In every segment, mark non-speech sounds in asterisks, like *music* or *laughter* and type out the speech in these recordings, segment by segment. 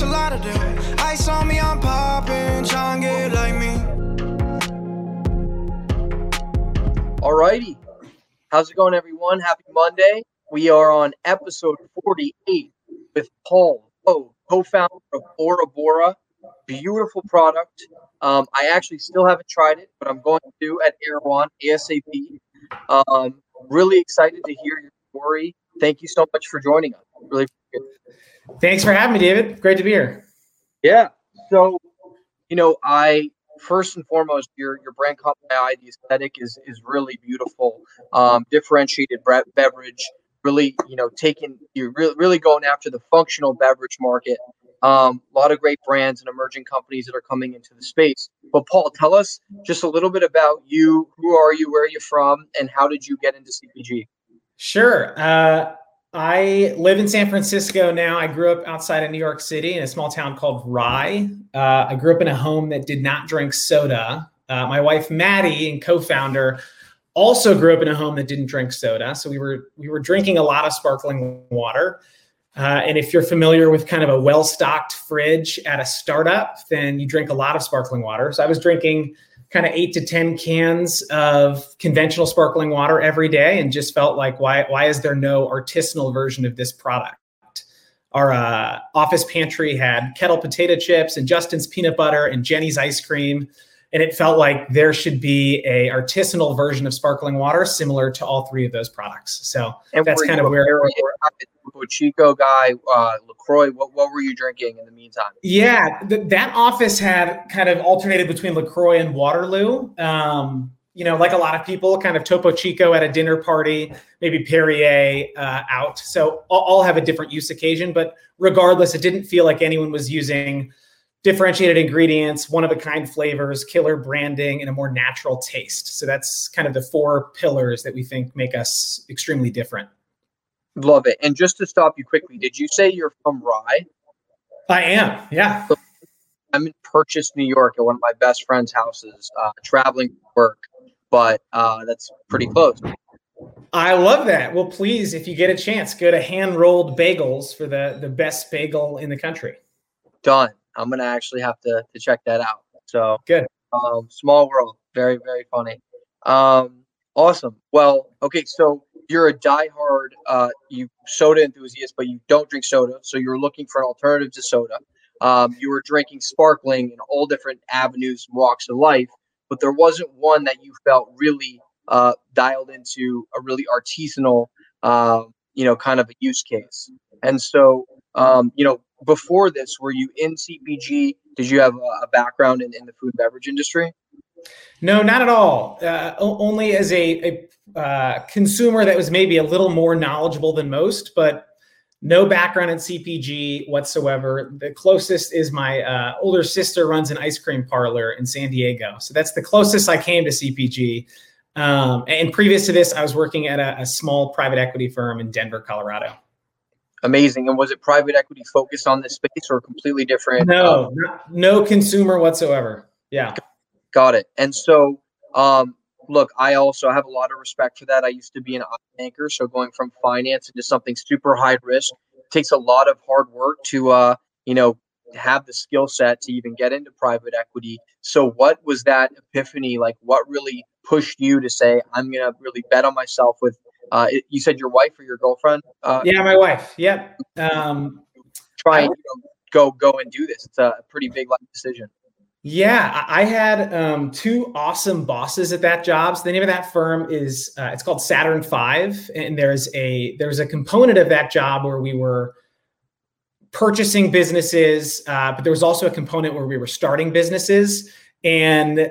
it's a lot of them. Ice on me, I'm popping, get like me. Alrighty. How's it going, everyone? Happy Monday. We are on episode 48 with Paul Poe, co-founder of Aura Bora. Beautiful product. Um, I actually still haven't tried it, but I'm going to at Erewhon ASAP. Um, really excited to hear your story. Thank you so much for joining us. Really appreciate it. Thanks for having me, David. Great to be here. Yeah. So, you know, I first and foremost, your your brand caught my eye. The aesthetic is is really beautiful. Um, differentiated bre- beverage, really, you know, taking you're really really going after the functional beverage market. Um, a lot of great brands and emerging companies that are coming into the space. But Paul, tell us just a little bit about you. Who are you? Where are you from? And how did you get into CPG? Sure. Uh, I live in San Francisco now. I grew up outside of New York City in a small town called Rye. Uh, I grew up in a home that did not drink soda. Uh, my wife Maddie and co-founder also grew up in a home that didn't drink soda. So we were we were drinking a lot of sparkling water. Uh, and if you're familiar with kind of a well-stocked fridge at a startup, then you drink a lot of sparkling water. So I was drinking kind of eight to 10 cans of conventional sparkling water every day and just felt like, why, why is there no artisanal version of this product? Our uh, office pantry had kettle potato chips and Justin's peanut butter and Jeni's ice cream. And it felt like there should be a artisanal version of sparkling water similar to all three of those products. So And that's kind of where Topo Chico guy, uh, LaCroix. What what were you drinking in the meantime? Yeah, th- that office had kind of alternated between LaCroix and Waterloo. Um, you know, like a lot of people, kind of Topo Chico at a dinner party, maybe Perrier uh, out. So all, all have a different use occasion, but regardless, it didn't feel like anyone was using differentiated ingredients, one of a kind flavors, killer branding, and a more natural taste. So that's kind of the four pillars that we think make us extremely different. Love it. And just to stop you quickly, did you say you're from Rye? I am, yeah. I'm in Purchase, New York, at one of my best friend's houses, uh, traveling for work, but uh, that's pretty close. I love that. Well, please, if you get a chance, go to Hand Rolled Bagels for the the best bagel in the country. Done. I'm gonna actually have to to check that out. So Good. Um, small world. Very very funny. Um, awesome. Well, okay. So you're a diehard uh, you soda enthusiast, but you don't drink soda. So you're looking for an alternative to soda. Um, you were drinking sparkling in all different avenues walks of life, but there wasn't one that you felt really uh, dialed into a really artisanal, uh, you know, kind of a use case. And so, um, you know, before this, were you in CPG? Did you have a, a background in, in the food beverage industry? No, not at all. Uh, only as a, a uh, consumer that was maybe a little more knowledgeable than most, but no background in CPG whatsoever. The closest is my uh, older sister runs an ice cream parlor in San Diego. So that's the closest I came to CPG. Um, and previous to this, I was working at a, a small private equity firm in Denver, Colorado. Amazing. And was it private equity focused on this space or completely different? No, Um, no consumer whatsoever. Yeah. Got it. And so, um, look, I also have a lot of respect for that. I used to be an banker, so going from finance into something super high risk takes a lot of hard work to, uh, you know, have the skill set to even get into private equity. So, what was that epiphany like? What really pushed you to say, "I'm going to really bet on myself"? With uh, you said your wife or your girlfriend? Uh, Yeah, my wife. Yep. Um, try and you know, go go and do this. It's a pretty big life decision. Yeah, I had um, two awesome bosses at that job. So the name of that firm is uh, it's called Saturn Five, and there's a there's a component of that job where we were purchasing businesses, uh, but there was also a component where we were starting businesses. And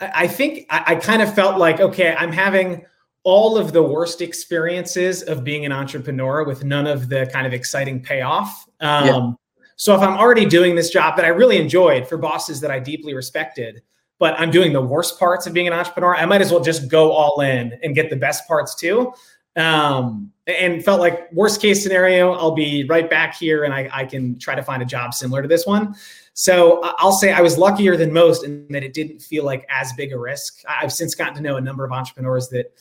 I I think I, I kind of felt like, okay, I'm having all of the worst experiences of being an entrepreneur with none of the kind of exciting payoff. Um. So if I'm already doing this job that I really enjoyed for bosses that I deeply respected, but I'm doing the worst parts of being an entrepreneur, I might as well just go all in and get the best parts too. Um, and felt like worst case scenario, I'll be right back here and I, I can try to find a job similar to this one. So I'll say I was luckier than most in that it didn't feel like as big a risk. I've since gotten to know a number of entrepreneurs that,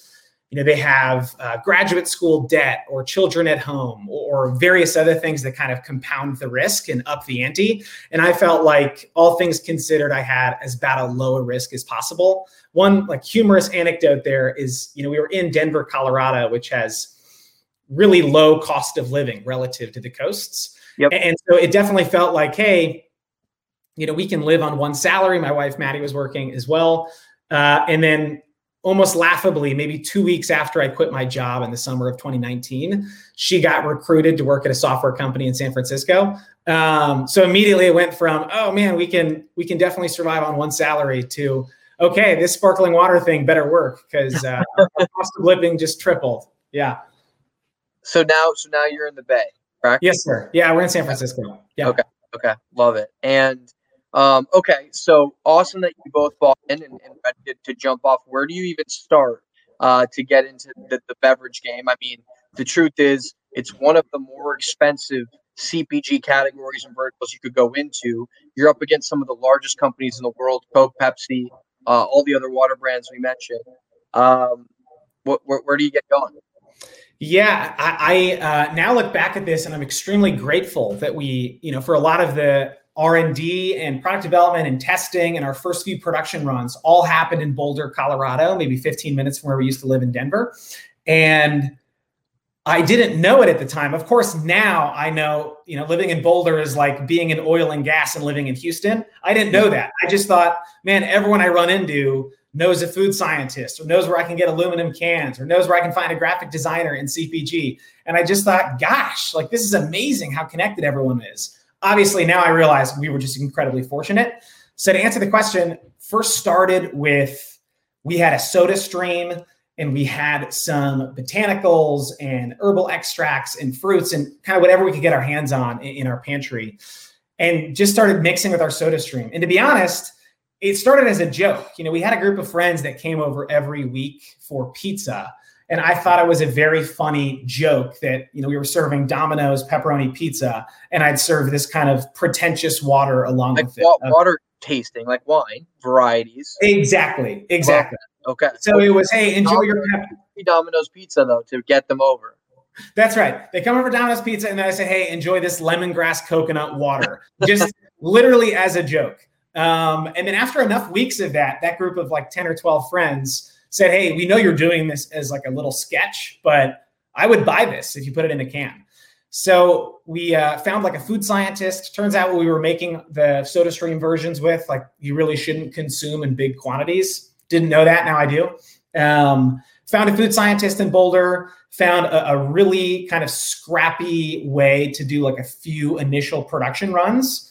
you know they have uh, graduate school debt or children at home or, or various other things that kind of compound the risk and up the ante. And i felt like all things considered i had as bad a lower risk as possible. One like humorous anecdote there is you know we were in denver colorado which has really low cost of living relative to the coasts. Yep. and so it definitely felt like hey you know we can live on one salary. My wife maddie was working as well. Uh, and then almost laughably, maybe two weeks after I quit my job in the summer of 2019, she got recruited to work at a software company in San Francisco. Um, so immediately it went from, oh man, we can we can definitely survive on one salary to okay, this sparkling water thing better work because uh, *laughs* cost of living just tripled. Yeah. So now, so now you're in the Bay, correct? Yes, sir. Yeah, we're in San Francisco. Yeah. Okay. Okay, love it. And um, okay, so awesome that you both bought in and, and ready to, jump off. Where do you even start uh, to get into the, the beverage game? I mean, the truth is, it's one of the more expensive CPG categories and verticals you could go into. You're up against some of the largest companies in the world: Coke, Pepsi, uh, all the other water brands we mentioned. Um, wh- wh- where do you get going? Yeah, I, I uh, now look back at this and I'm extremely grateful that we, you know, for a lot of the R&D and product development and testing and our first few production runs all happened in Boulder, Colorado, maybe 15 minutes from where we used to live in Denver. And I didn't know it at the time. Of course, now I know, you know, living in Boulder is like being in oil and gas and living in Houston. I didn't know that. I just thought, man, everyone I run into knows a food scientist or knows where I can get aluminum cans or knows where I can find a graphic designer in CPG. And I just thought, gosh, like this is amazing how connected everyone is. Obviously, now I realize we were just incredibly fortunate. So to answer the question, first started with we had a SodaStream and we had some botanicals and herbal extracts and fruits and kind of whatever we could get our hands on in, our pantry and just started mixing with our SodaStream. And to be honest, it started as a joke. You know, we had a group of friends that came over every week for pizza. And I thought it was a very funny joke that, you know, we were serving Domino's pepperoni pizza and I'd serve this kind of pretentious water along Like with it. wa- water tasting, like wine varieties. Exactly. Exactly. Okay. So it was, hey, enjoy your pep. Domino's pizza though to get them over. That's right. They come over Domino's Pizza and then I say, hey, enjoy this lemongrass coconut water, just *laughs* literally as a joke. Um, and then after enough weeks of that, that group of like 10 or 12 friends said, hey, we know you're doing this as like a little sketch, but I would buy this if you put it in a can. So we uh, found like a food scientist. Turns out what we were making the SodaStream versions with, like you really shouldn't consume in big quantities. Didn't know that. Now I do. Um, found a food scientist in Boulder, found a, a, really kind of scrappy way to do like a few initial production runs.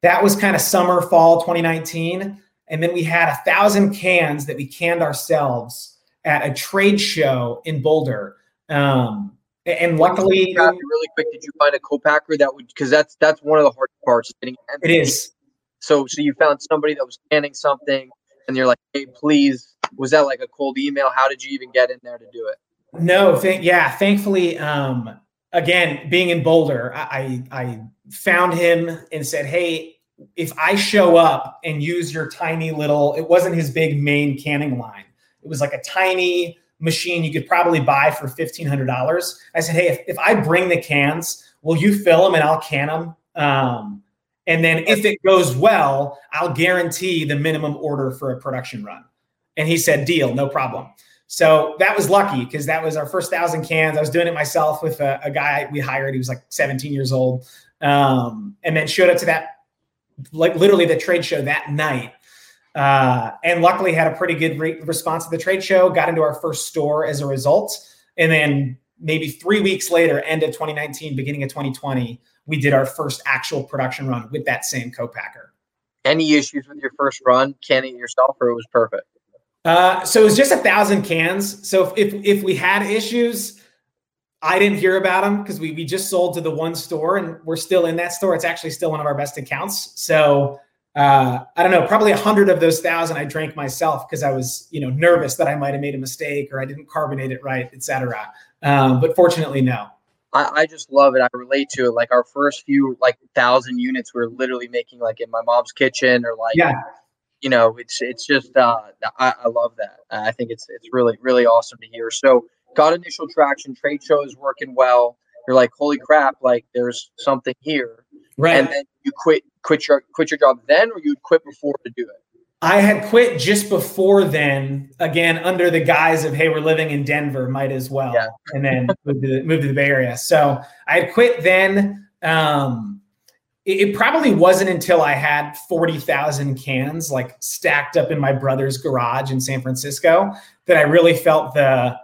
That was kind of summer, fall 2019. And then we had a thousand cans that we canned ourselves at a trade show in Boulder. Um, and luckily, really quick, did you find a co-packer that would? Because that's that's one of the hard parts. Getting it is. So so you found somebody that was canning something, and you're like, hey, please. Was that like a cold email? How did you even get in there to do it? No, th- yeah. Thankfully, um, again, being in Boulder, I, I found him and said, "Hey, if I show up and use your tiny little, it wasn't his big main canning line. It was like a tiny machine you could probably buy for fifteen hundred dollars." I said, "Hey, if, if I bring the cans, will you fill them and I'll can them?" Um, and then if it goes well, I'll guarantee the minimum order for a production run. And he said, "Deal, no problem." So that was lucky because that was our first thousand cans. I was doing it myself with a, a, guy we hired. He was like 17 years old, um, and then showed up to that, like literally the trade show that night. Uh, and luckily had a pretty good re- response to the trade show. Got into our first store as a result, and then maybe three weeks later, end of 2019, beginning of 2020, we did our first actual production run with that same co-packer. Any issues with your first run canning it yourself, or it was perfect? Uh, so it was just a thousand cans. So if, if, if we had issues, I didn't hear about them because we we just sold to the one store and we're still in that store. It's actually still one of our best accounts. So uh, I don't know, probably a hundred of those thousand I drank myself because I was you know nervous that I might have made a mistake or I didn't carbonate it right, etc. Um, but fortunately, no. I, I just love it. I relate to it. Like our first few like thousand units, we we're literally making like in my mom's kitchen or like yeah you know, it's it's just uh, I, I love that. I think it's it's really really awesome to hear. So got initial traction. Trade show is working well. You're like, holy crap! Like there's something here. Right. And then you quit quit your quit your job then, or you'd quit before to do it. I had quit just before then, again under the guise of "Hey, we're living in Denver, might as well," Yeah. *laughs* and then moved to the, moved to the Bay Area. So I had quit then. Um, it, it probably wasn't until I had forty thousand cans like stacked up in my brother's garage in San Francisco that I really felt the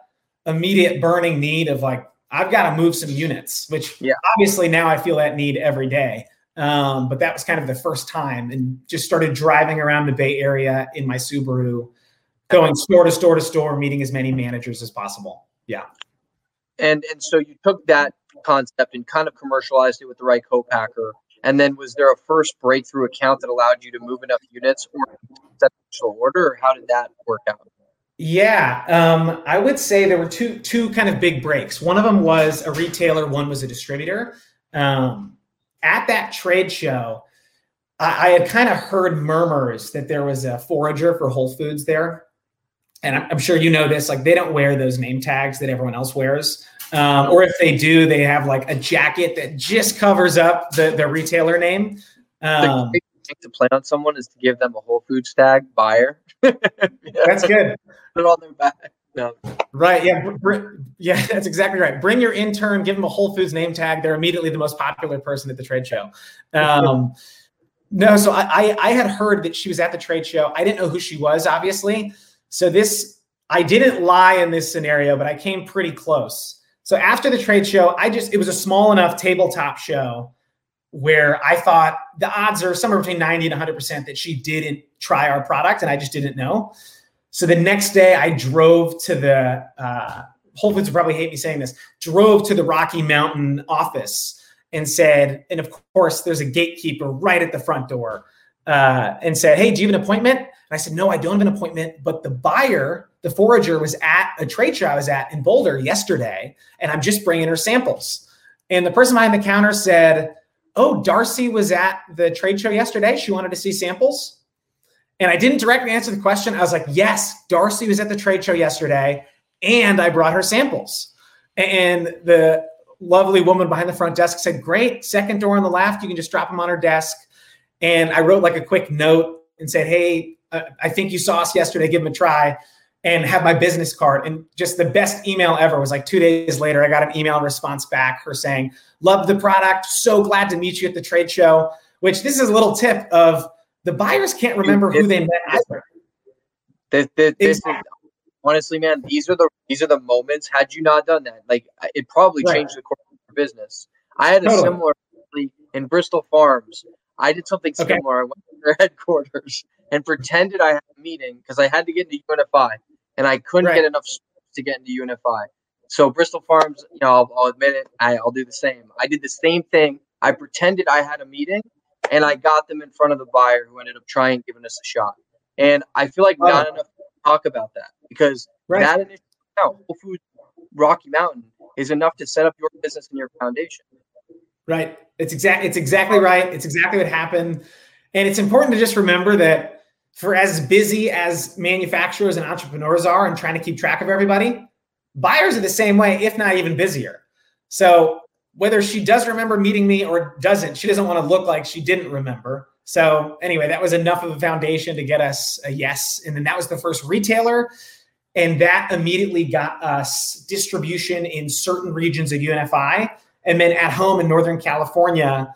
immediate burning need of like I've got to move some units. Which Yeah. obviously now I feel that need every day. Um, but that was kind of the first time and just started driving around the Bay Area in my Subaru, going store to store to store, meeting as many managers as possible. Yeah. And and so you took that concept and kind of commercialized it with the right co-packer. And then was there a first breakthrough account that allowed you to move enough units or set initial order, or how did that work out? Yeah, um, I would say there were two two kind of big breaks. One of them was a retailer, one was a distributor. Um, at that trade show, I, I had kind of heard murmurs that there was a forager for Whole Foods there, and I'm, I'm sure you know this. Like they don't wear those name tags that everyone else wears, um, or if they do, they have like a jacket that just covers up the the retailer name. Um, thing to play on someone is to give them a Whole Foods tag buyer. *laughs* that's good. Put it on their back. No. Right. Yeah. br- yeah. *laughs* That's exactly right. Bring your intern, give them a Whole Foods name tag. They're immediately the most popular person at the trade show. Um, no, so I, I, I had heard that she was at the trade show. I didn't know who she was, obviously. So this, I didn't lie in this scenario, but I came pretty close. So after the trade show, I just, it was a small enough tabletop show where I thought the odds are somewhere between 90 and 100% that she didn't try our product and I just didn't know. So the next day, I drove to the uh, Whole Foods would probably hate me saying this. Drove to the Rocky Mountain office and said, and of course, there's a gatekeeper right at the front door, uh, and said, "Hey, do you have an appointment?" And I said, "No, I don't have an appointment." But the buyer, the forager, was at a trade show I was at in Boulder yesterday, and I'm just bringing her samples. And the person behind the counter said, "Oh, Darcy was at the trade show yesterday. She wanted to see samples." And I didn't directly answer the question. I was like, yes, Darcy was at the trade show yesterday and I brought her samples. And the lovely woman behind the front desk said, great, second door on the left. You can just drop them on her desk. And I wrote like a quick note and said, hey, uh, I think you saw us yesterday. Give them a try. And have my business card. And just the best email ever was like two days later, I got an email response back, her saying, Love the product. So glad to meet you at the trade show. Which this is a little tip of the buyers can't remember who they met either. This, this, this is honestly, man. These are the these are the moments. Had you not done that, like it probably Right. changed the course of your business. I had a Totally. similar in Bristol Farms. I did something Okay. similar. I went to their *laughs* headquarters and pretended I had a meeting because I had to get into UNFI and I couldn't Right. get enough to get into UNFI. So Bristol Farms, you know, I'll, I'll admit it. I, I'll do the same. I did the same thing. I pretended I had a meeting and I got them in front of the buyer who ended up trying giving us a shot. And I feel like not enough talk about that because Right. that initial account, Whole Foods Rocky Mountain, is enough to set up your business and your foundation. Right. It's exact. It's exactly right. It's exactly what happened, and it's important to just remember that for as busy as manufacturers and entrepreneurs are and trying to keep track of everybody, buyers are the same way, if not even busier. So whether she does remember meeting me or doesn't, she doesn't want to look like she didn't remember. So anyway, that was enough of a foundation to get us a yes, and then that was the first retailer. And that immediately got us distribution in certain regions of UNFI. And then at home in Northern California,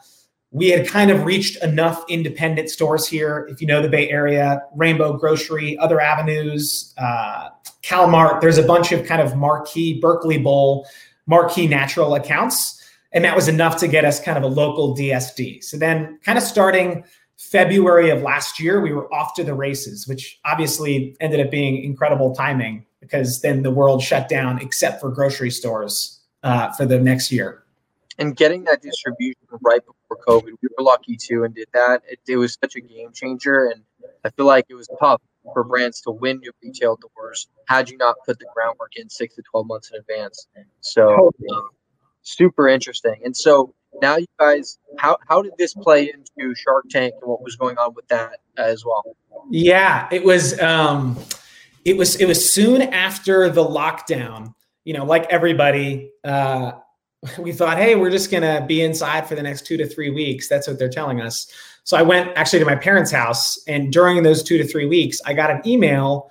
we had kind of reached enough independent stores here. If you know the Bay Area, Rainbow Grocery, other avenues, uh, Cal-Mart, there's a bunch of kind of marquee Berkeley Bowl, marquee natural accounts. And that was enough to get us kind of a local DSD. So then, kind of starting February of last year, we were off to the races, which obviously ended up being incredible timing because then the world shut down except for grocery stores uh, for the next year. And getting that distribution right before COVID, we were lucky too and did that. It, it was such a game changer. And I feel like it was tough for brands to win new retail doors had you not put the groundwork in six to 12 months in advance. So, um, super interesting. And so, now you guys, how, how did this play into Shark Tank and what was going on with that as well? Yeah, it was. Um, it was. It was soon after the lockdown. You know, like everybody, uh, *laughs* we thought, hey, we're just gonna be inside for the next two to three weeks. That's what they're telling us. So I went actually to my parents' house, and during those two to three weeks, I got an email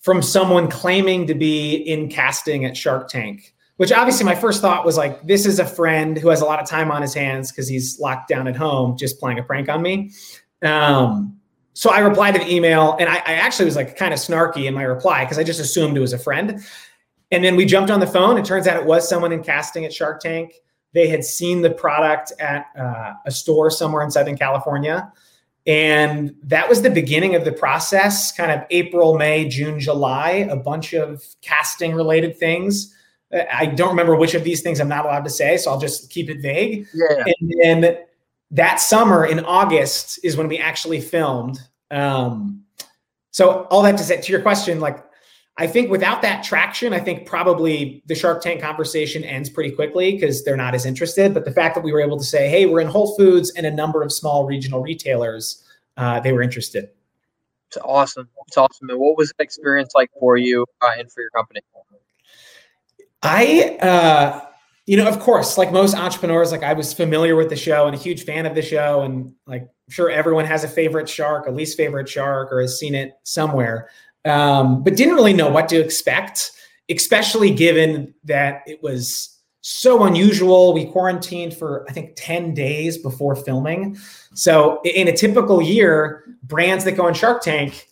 from someone claiming to be in casting at Shark Tank. Which obviously, my first thought was like, this is a friend who has a lot of time on his hands because he's locked down at home, just playing a prank on me. Um, so I replied to the email, and I, I actually was like kind of snarky in my reply because I just assumed it was a friend. And then we jumped on the phone. It turns out it was someone in casting at Shark Tank. They had seen the product at uh, a store somewhere in Southern California. And that was the beginning of the process, kind of April, May, June, July, a bunch of casting related things. I don't remember which of these things I'm not allowed to say, so I'll just keep it vague. Yeah. And then that summer in August is when we actually filmed. Um, so all that to say to your question, like I think without that traction, I think probably the Shark Tank conversation ends pretty quickly because they're not as interested. But the fact that we were able to say, "Hey, we're in Whole Foods and a number of small regional retailers," uh, they were interested. It's awesome. It's awesome. And what was the experience like for you uh, and for your company? I, uh, you know, of course, like most entrepreneurs, like I was familiar with the show and a huge fan of the show, and like I'm sure everyone has a favorite shark, a least favorite shark, or has seen it somewhere, um, but didn't really know what to expect, especially given that it was so unusual. We quarantined for I think 10 days before filming. So in a typical year, brands that go on Shark Tank,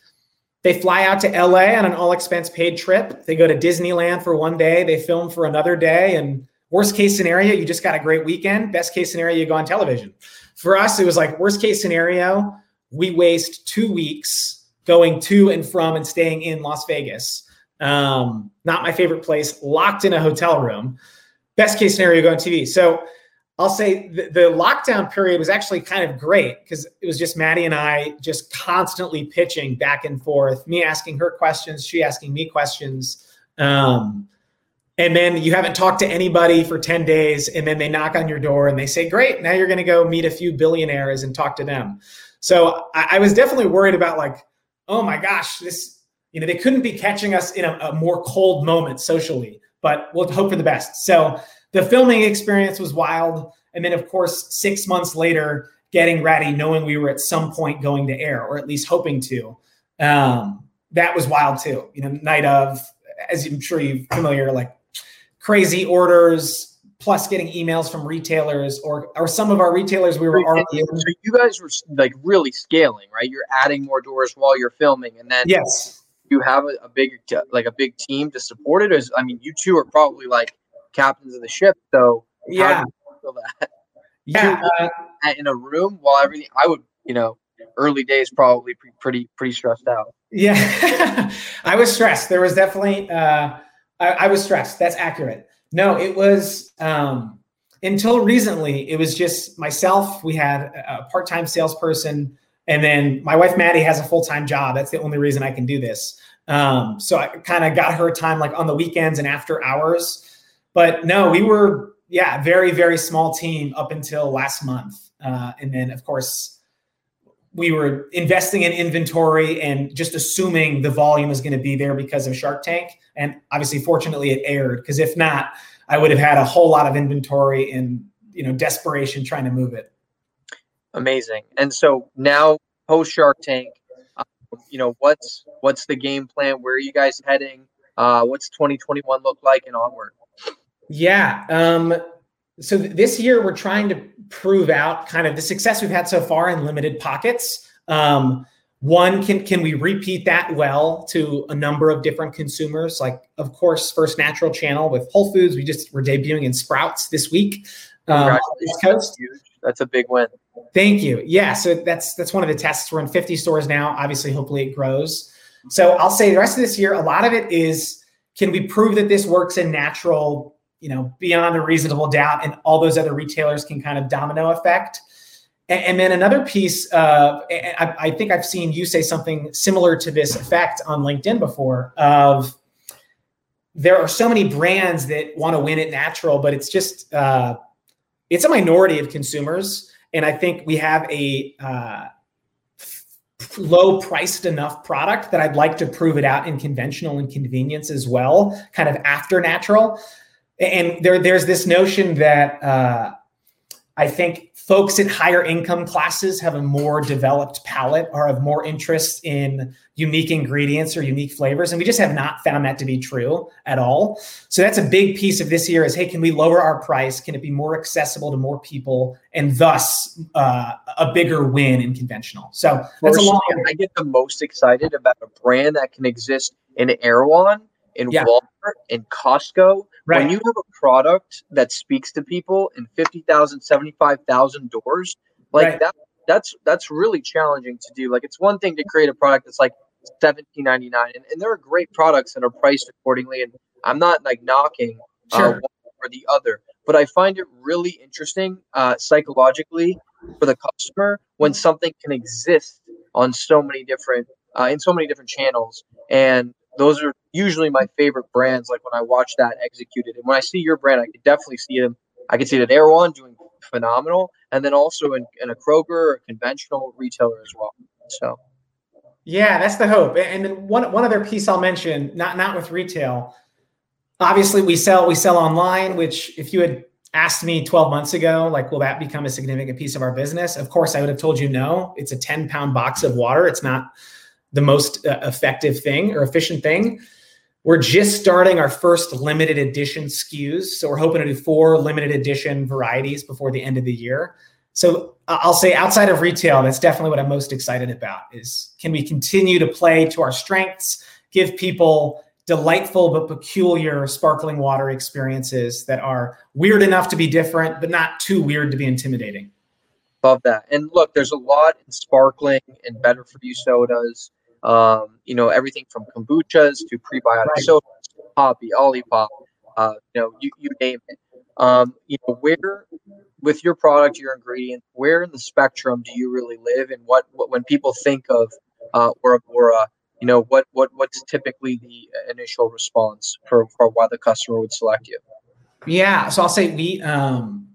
they fly out to LA on an all expense paid trip. They go to Disneyland for one day, they film for another day and worst case scenario, you just got a great weekend. Best case scenario, you go on television. For us, it was like worst case scenario, we waste 2 weeks going to and from and staying in Las Vegas. Um, not my favorite place, locked in a hotel room best case scenario go on TV. So I'll say the, the lockdown period was actually kind of great because it was just Maddie and I just constantly pitching back and forth, me asking her questions, she asking me questions. Um, and then you haven't talked to anybody for 10 days, and then they knock on your door and they say, Great, now you're going to go meet a few billionaires and talk to them. So I, I was definitely worried about, like, oh my gosh, this, you know, they couldn't be catching us in a, a more cold moment socially but we'll hope for the best. So the filming experience was wild. And then, of course, six months later, getting ready, knowing we were at some point going to air, or at least hoping to. Um, that was wild too. You know, night of, as I'm sure you're familiar, like crazy orders, plus getting emails from retailers, or or some of our retailers we were already. So you guys were like really scaling, right? You're adding more doors while you're filming, and then yes, you have a, a big like a big team to support it? Is I mean, you two are probably like captains of the ship, so yeah. *laughs* Yeah, uh, in a room while everything. I would, you know, early days probably pre- pretty pretty stressed out. Yeah, *laughs* I was stressed. There was definitely uh, I, I was stressed. That's accurate. No, it was um, until recently. It was just myself. We had a part time salesperson and then my wife Maddie has a full time job. That's the only reason I can do this. Um, so I kind of got her time like on the weekends and after hours. But no, we were yeah, very very small team up until last month, uh, and then of course we were investing in inventory and just assuming the volume is going to be there because of Shark Tank. And obviously, fortunately, it aired because if not, I would have had a whole lot of inventory and you know desperation trying to move it. Amazing. And so now post Shark Tank, um, you know what's what's the game plan? Where are you guys heading? Uh, what's 2021 look like and onward? Yeah. Um, so th- this year we're trying to prove out kind of the success we've had so far in limited pockets. Um, one, can can we repeat that well to a number of different consumers? Like, of course, First Natural Channel with Whole Foods. We just we're debuting in Sprouts this week. Um, East Coast. That's a big win. Thank you. Yeah, so that's that's one of the tests. We're in 50 stores now. Obviously, hopefully it grows. So I'll say the rest of this year, a lot of it is can we prove that this works in natural, you know, beyond a reasonable doubt, and all those other retailers can kind of domino effect. And, and then another piece, uh, I, I think I've seen you say something similar to this effect on LinkedIn before. Of there are so many brands that want to win at natural, but it's just uh, it's a minority of consumers and I think we have a uh, low priced enough product that I'd like to prove it out in conventional and convenience as well, kind of after natural. And there, there's this notion that uh, I think folks in higher income classes have a more developed palate or have more interest in unique ingredients or unique flavors. And we just have not found that to be true at all. So that's a big piece of this year is, hey, can we lower our price? Can it be more accessible to more people and thus uh, a bigger win in conventional? So that's a long. I get the most excited about a brand that can exist in Erewhon, in yeah. Walmart, in Costco, Right. When you have a product that speaks to people in 50,000, 75,000 doors, like right. that, that's that's really challenging to do. Like it's one thing to create a product that's like 17.99 and, and there are great products that are priced accordingly and I'm not like knocking uh, sure. uh, one or the other, but I find it really interesting uh, psychologically for the customer when something can exist on so many different uh, in so many different channels and those are usually my favorite brands. Like when I watch that executed, and when I see your brand, I could definitely see them. I can see that Erewhon doing phenomenal, and then also in, in a Kroger or a conventional retailer as well. So, yeah, that's the hope. And then one one other piece I'll mention, not not with retail. Obviously, we sell we sell online. Which, if you had asked me 12 months ago, like, will that become a significant piece of our business? Of course, I would have told you no. It's a 10 pound box of water. It's not the most uh, effective thing or efficient thing. We're just starting our first limited edition SKUs. So we're hoping to do four limited edition varieties before the end of the year. So I'll say outside of retail, that's definitely what I'm most excited about is can we continue to play to our strengths, give people delightful but peculiar sparkling water experiences that are weird enough to be different, but not too weird to be intimidating. Love that. And look, there's a lot in sparkling and better for you sodas um, you know, everything from kombuchas to prebiotic right. sodas, Poppi, Olipop, uh, you know, you, you name it. Um, you know, where with your product, your ingredient, where in the spectrum do you really live, and what, what when people think of uh, or or uh, you know, what what what's typically the initial response for for why the customer would select you? Yeah, so I'll say we um,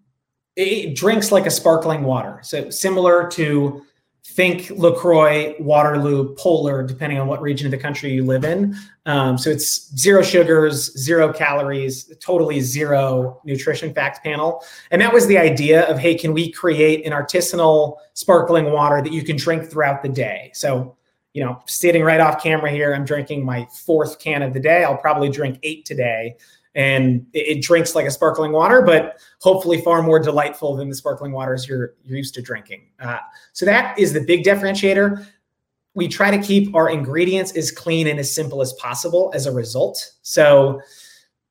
it drinks like a sparkling water, so similar to think LaCroix, Waterloo, Polar, depending on what region of the country you live in. Um, so it's zero sugars, zero calories, totally zero nutrition facts panel. And that was the idea of hey, can we create an artisanal sparkling water that you can drink throughout the day? So, you know, sitting right off camera here, I'm drinking my fourth can of the day. I'll probably drink eight today and it, drinks like a sparkling water, but hopefully far more delightful than the sparkling waters you're you're used to drinking. Uh, so that is the big differentiator. We try to keep our ingredients as clean and as simple as possible as a result. So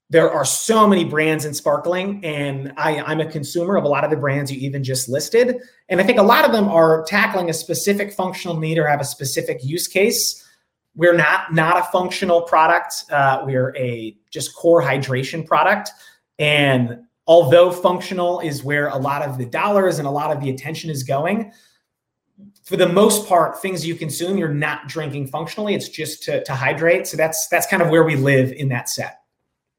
there are so many brands in sparkling, and I, I'm a consumer of a lot of the brands you even just listed. And I think a lot of them are tackling a specific functional need or have a specific use case we're not not a functional product. Uh, we're a just core hydration product. And although functional is where a lot of the dollars and a lot of the attention is going, for the most part, things you consume, you're not drinking functionally. It's just to, to hydrate. So that's that's kind of where we live in that set.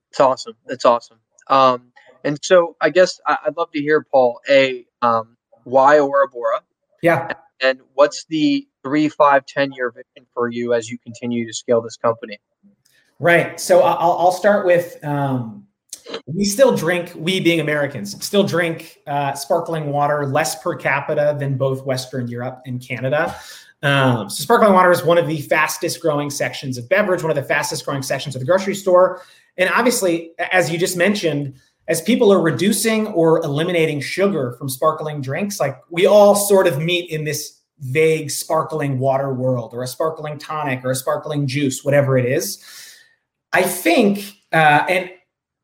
It's awesome. That's awesome. Um, and so I guess I'd love to hear, Paul, a um, why Aura Bora? Yeah. And what's the three, five, ten year vision for you as you continue to scale this company? Right. So I'll, I'll start with um, we still drink, we being Americans, still drink uh, sparkling water less per capita than both Western Europe and Canada. Um, so sparkling water is one of the fastest growing sections of beverage, one of the fastest growing sections of the grocery store. And obviously, as you just mentioned, as people are reducing or eliminating sugar from sparkling drinks, like we all sort of meet in this vague sparkling water world or a sparkling tonic or a sparkling juice, whatever it is. I think, uh, and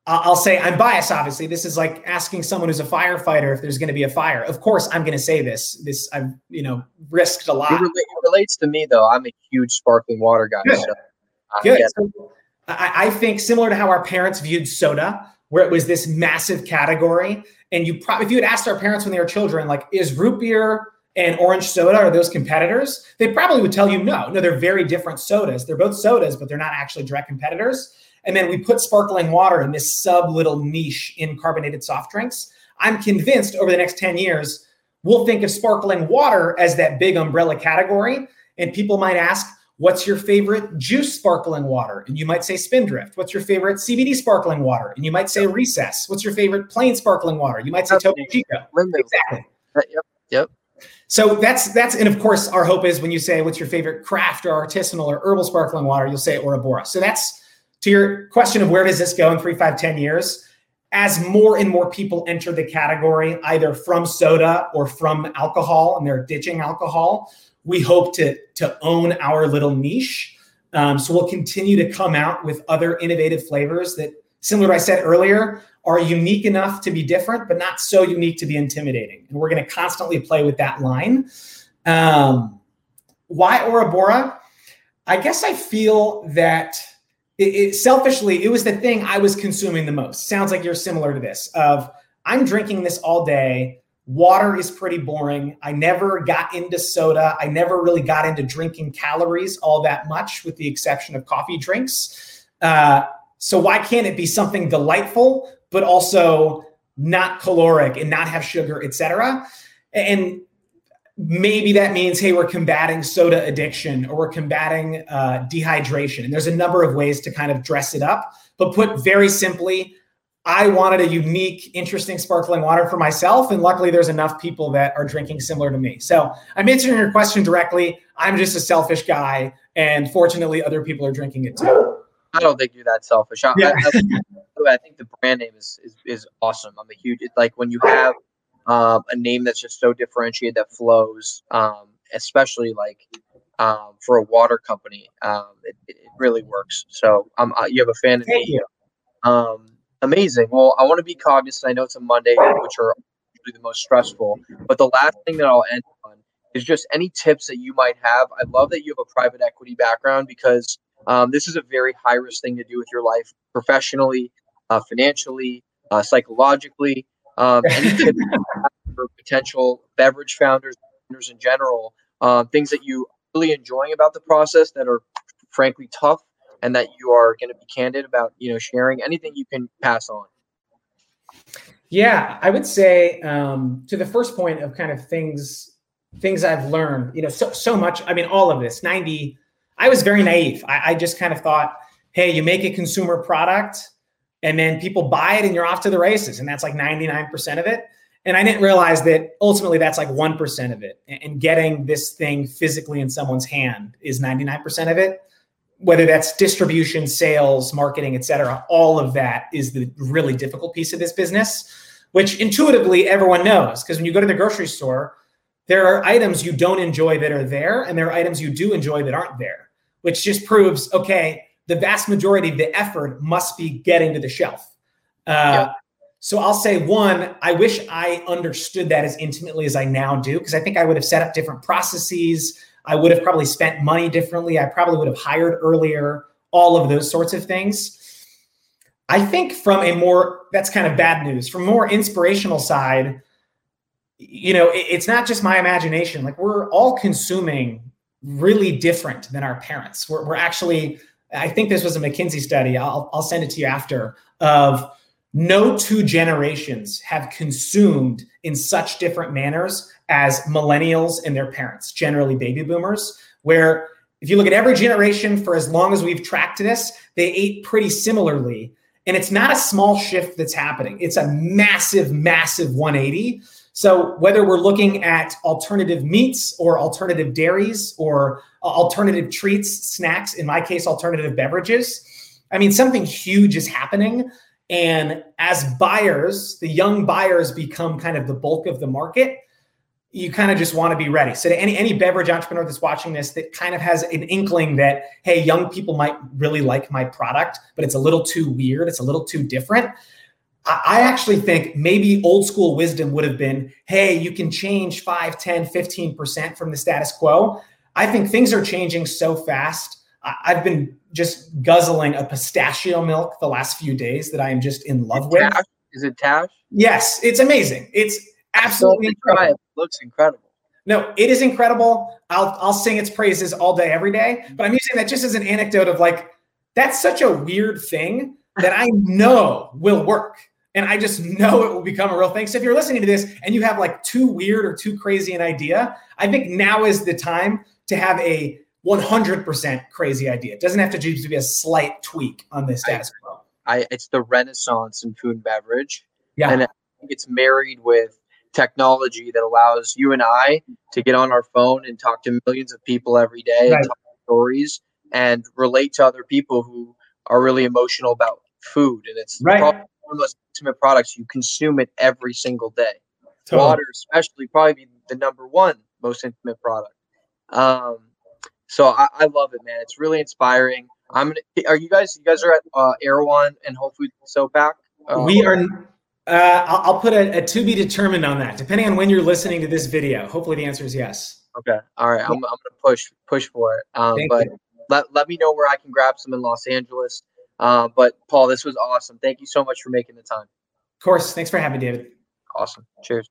I'll say I'm biased. Obviously, this is like asking someone who's a firefighter if there's going to be a fire. Of course, I'm going to say this. This I've you know risked a lot. It, it relates to me though. I'm a huge sparkling water guy. Good. So Good. So I, I think similar to how our parents viewed soda, where it was this massive category, and you probably if you had asked our parents when they were children, like, is root beer and orange soda are those competitors? They probably would tell you no. No, they're very different sodas. They're both sodas, but they're not actually direct competitors. And then we put sparkling water in this sub little niche in carbonated soft drinks. I'm convinced over the next 10 years, we'll think of sparkling water as that big umbrella category. And people might ask, What's your favorite juice sparkling water? And you might say Spindrift. What's your favorite CBD sparkling water? And you might say Recess. What's your favorite plain sparkling water? You might say Topo Chico. Exactly. Uh, yep. Yep. So that's that's and of course our hope is when you say what's your favorite craft or artisanal or herbal sparkling water, you'll say Aura Bora. So that's to your question of where does this go in three, five, ten years? As more and more people enter the category, either from soda or from alcohol, and they're ditching alcohol, we hope to to own our little niche. Um, so we'll continue to come out with other innovative flavors that, similar to what I said earlier, are unique enough to be different, but not so unique to be intimidating. And we're going to constantly play with that line. Um, why Aura Bora? I guess I feel that it, it, selfishly, it was the thing I was consuming the most. Sounds like you're similar to this. Of I'm drinking this all day. Water is pretty boring. I never got into soda. I never really got into drinking calories all that much, with the exception of coffee drinks. Uh, so why can't it be something delightful but also not caloric and not have sugar, etc. And maybe that means, hey, we're combating soda addiction or we're combating uh, dehydration. And there's a number of ways to kind of dress it up. But put very simply, I wanted a unique, interesting sparkling water for myself. And luckily, there's enough people that are drinking similar to me. So I'm answering your question directly. I'm just a selfish guy. And fortunately, other people are drinking it too. I don't think you're that selfish. I, yeah. I, I, think the brand name is, is, is awesome. I'm a huge like when you have um, a name that's just so differentiated that flows, um, especially like um, for a water company, um, it, it, really works. So um, uh, you have a fan. Thank you. Um, amazing. Well, I want to be cognizant. I know it's a Monday, which are usually the most stressful. But the last thing that I'll end on is just any tips that you might have. I love that you have a private equity background because um, this is a very high risk thing to do with your life professionally, uh, financially, uh, psychologically. Um, *laughs* for potential beverage founders, founders in general, uh, things that you really enjoying about the process that are frankly tough and that you are going to be candid about, you know, sharing anything you can pass on. Yeah, I would say um, to the first point of kind of things things I've learned, you know, so so much. I mean, all of this, 90 I was very naive. I, I just kind of thought, hey, you make a consumer product and then people buy it and you're off to the races. And that's like 99% of it. And I didn't realize that ultimately that's like 1% of it. And getting this thing physically in someone's hand is 99% of it. Whether that's distribution, sales, marketing, et cetera, all of that is the really difficult piece of this business, which intuitively everyone knows. Because when you go to the grocery store, there are items you don't enjoy that are there, and there are items you do enjoy that aren't there which just proves okay, the vast majority of the effort must be getting to the shelf. Uh, So I'll say one, I wish I understood that as intimately as I now do, because I think I would have set up different processes. I would have probably spent money differently. I probably would have hired earlier, all of those sorts of things. I think from a more, that's kind of bad news. From more inspirational side, you know, it, it's not just my imagination. Like we're all consuming really different than our parents. We're, we're actually, I think this was a McKinsey study. I'll, I'll send it to you after. Of no two generations have consumed in such different manners as millennials and their parents, generally baby boomers, where if you look at every generation for as long as we've tracked this, they ate pretty similarly. And it's not a small shift that's happening, it's a massive, massive 180 so whether we're looking at alternative meats or alternative dairies or uh, alternative treats, snacks, in my case, alternative beverages, I mean, something huge is happening. And as buyers, the young buyers become kind of the bulk of the market. You kind of just want to be ready. So, to any any beverage entrepreneur that's watching this that kind of has an inkling that hey, young people might really like my product, but it's a little too weird, it's a little too different I actually think maybe old school wisdom would have been hey, you can change 5, 10, 15% from the status quo. I think things are changing so fast. I've been just guzzling a pistachio milk the last few days that I am just in love with. Tash? Is it Tash? Yes, it's amazing. It's absolutely incredible. It looks incredible. No, it is incredible. I'll I'll sing its praises all day, every day. But I'm using that just as an anecdote of like, that's such a weird thing that I know will work and I just know it will become a real thing. So if you're listening to this and you have like too weird or too crazy an idea, I think now is the time to have a 100% crazy idea. It doesn't have to just be a slight tweak on the status quo. I it's the renaissance in food and beverage. Yeah. And I think it's married with technology that allows you and I to get on our phone and talk to millions of people every day Right. and talk stories and relate to other people who are really emotional about food. And it's Right. probably one of the most intimate products. You consume it every single day. Totally. Water, especially, probably be the number one most intimate product. Um, so I, I love it, man. It's really inspiring. I'm gonna. Are you guys? You guys are at uh, Erewhon and Whole Foods so back. Uh, we are. Uh, I'll, I'll put a, a to be determined on that, depending on when you're listening to this video. Hopefully, the answer is yes. Okay. All right. I'm, I'm gonna push push for it. Um, but you. let, let me know where I can grab some in Los Angeles. Uh, but Paul, this was awesome. Thank you so much for making the time. Of course. Thanks for having me, David. Awesome. Cheers.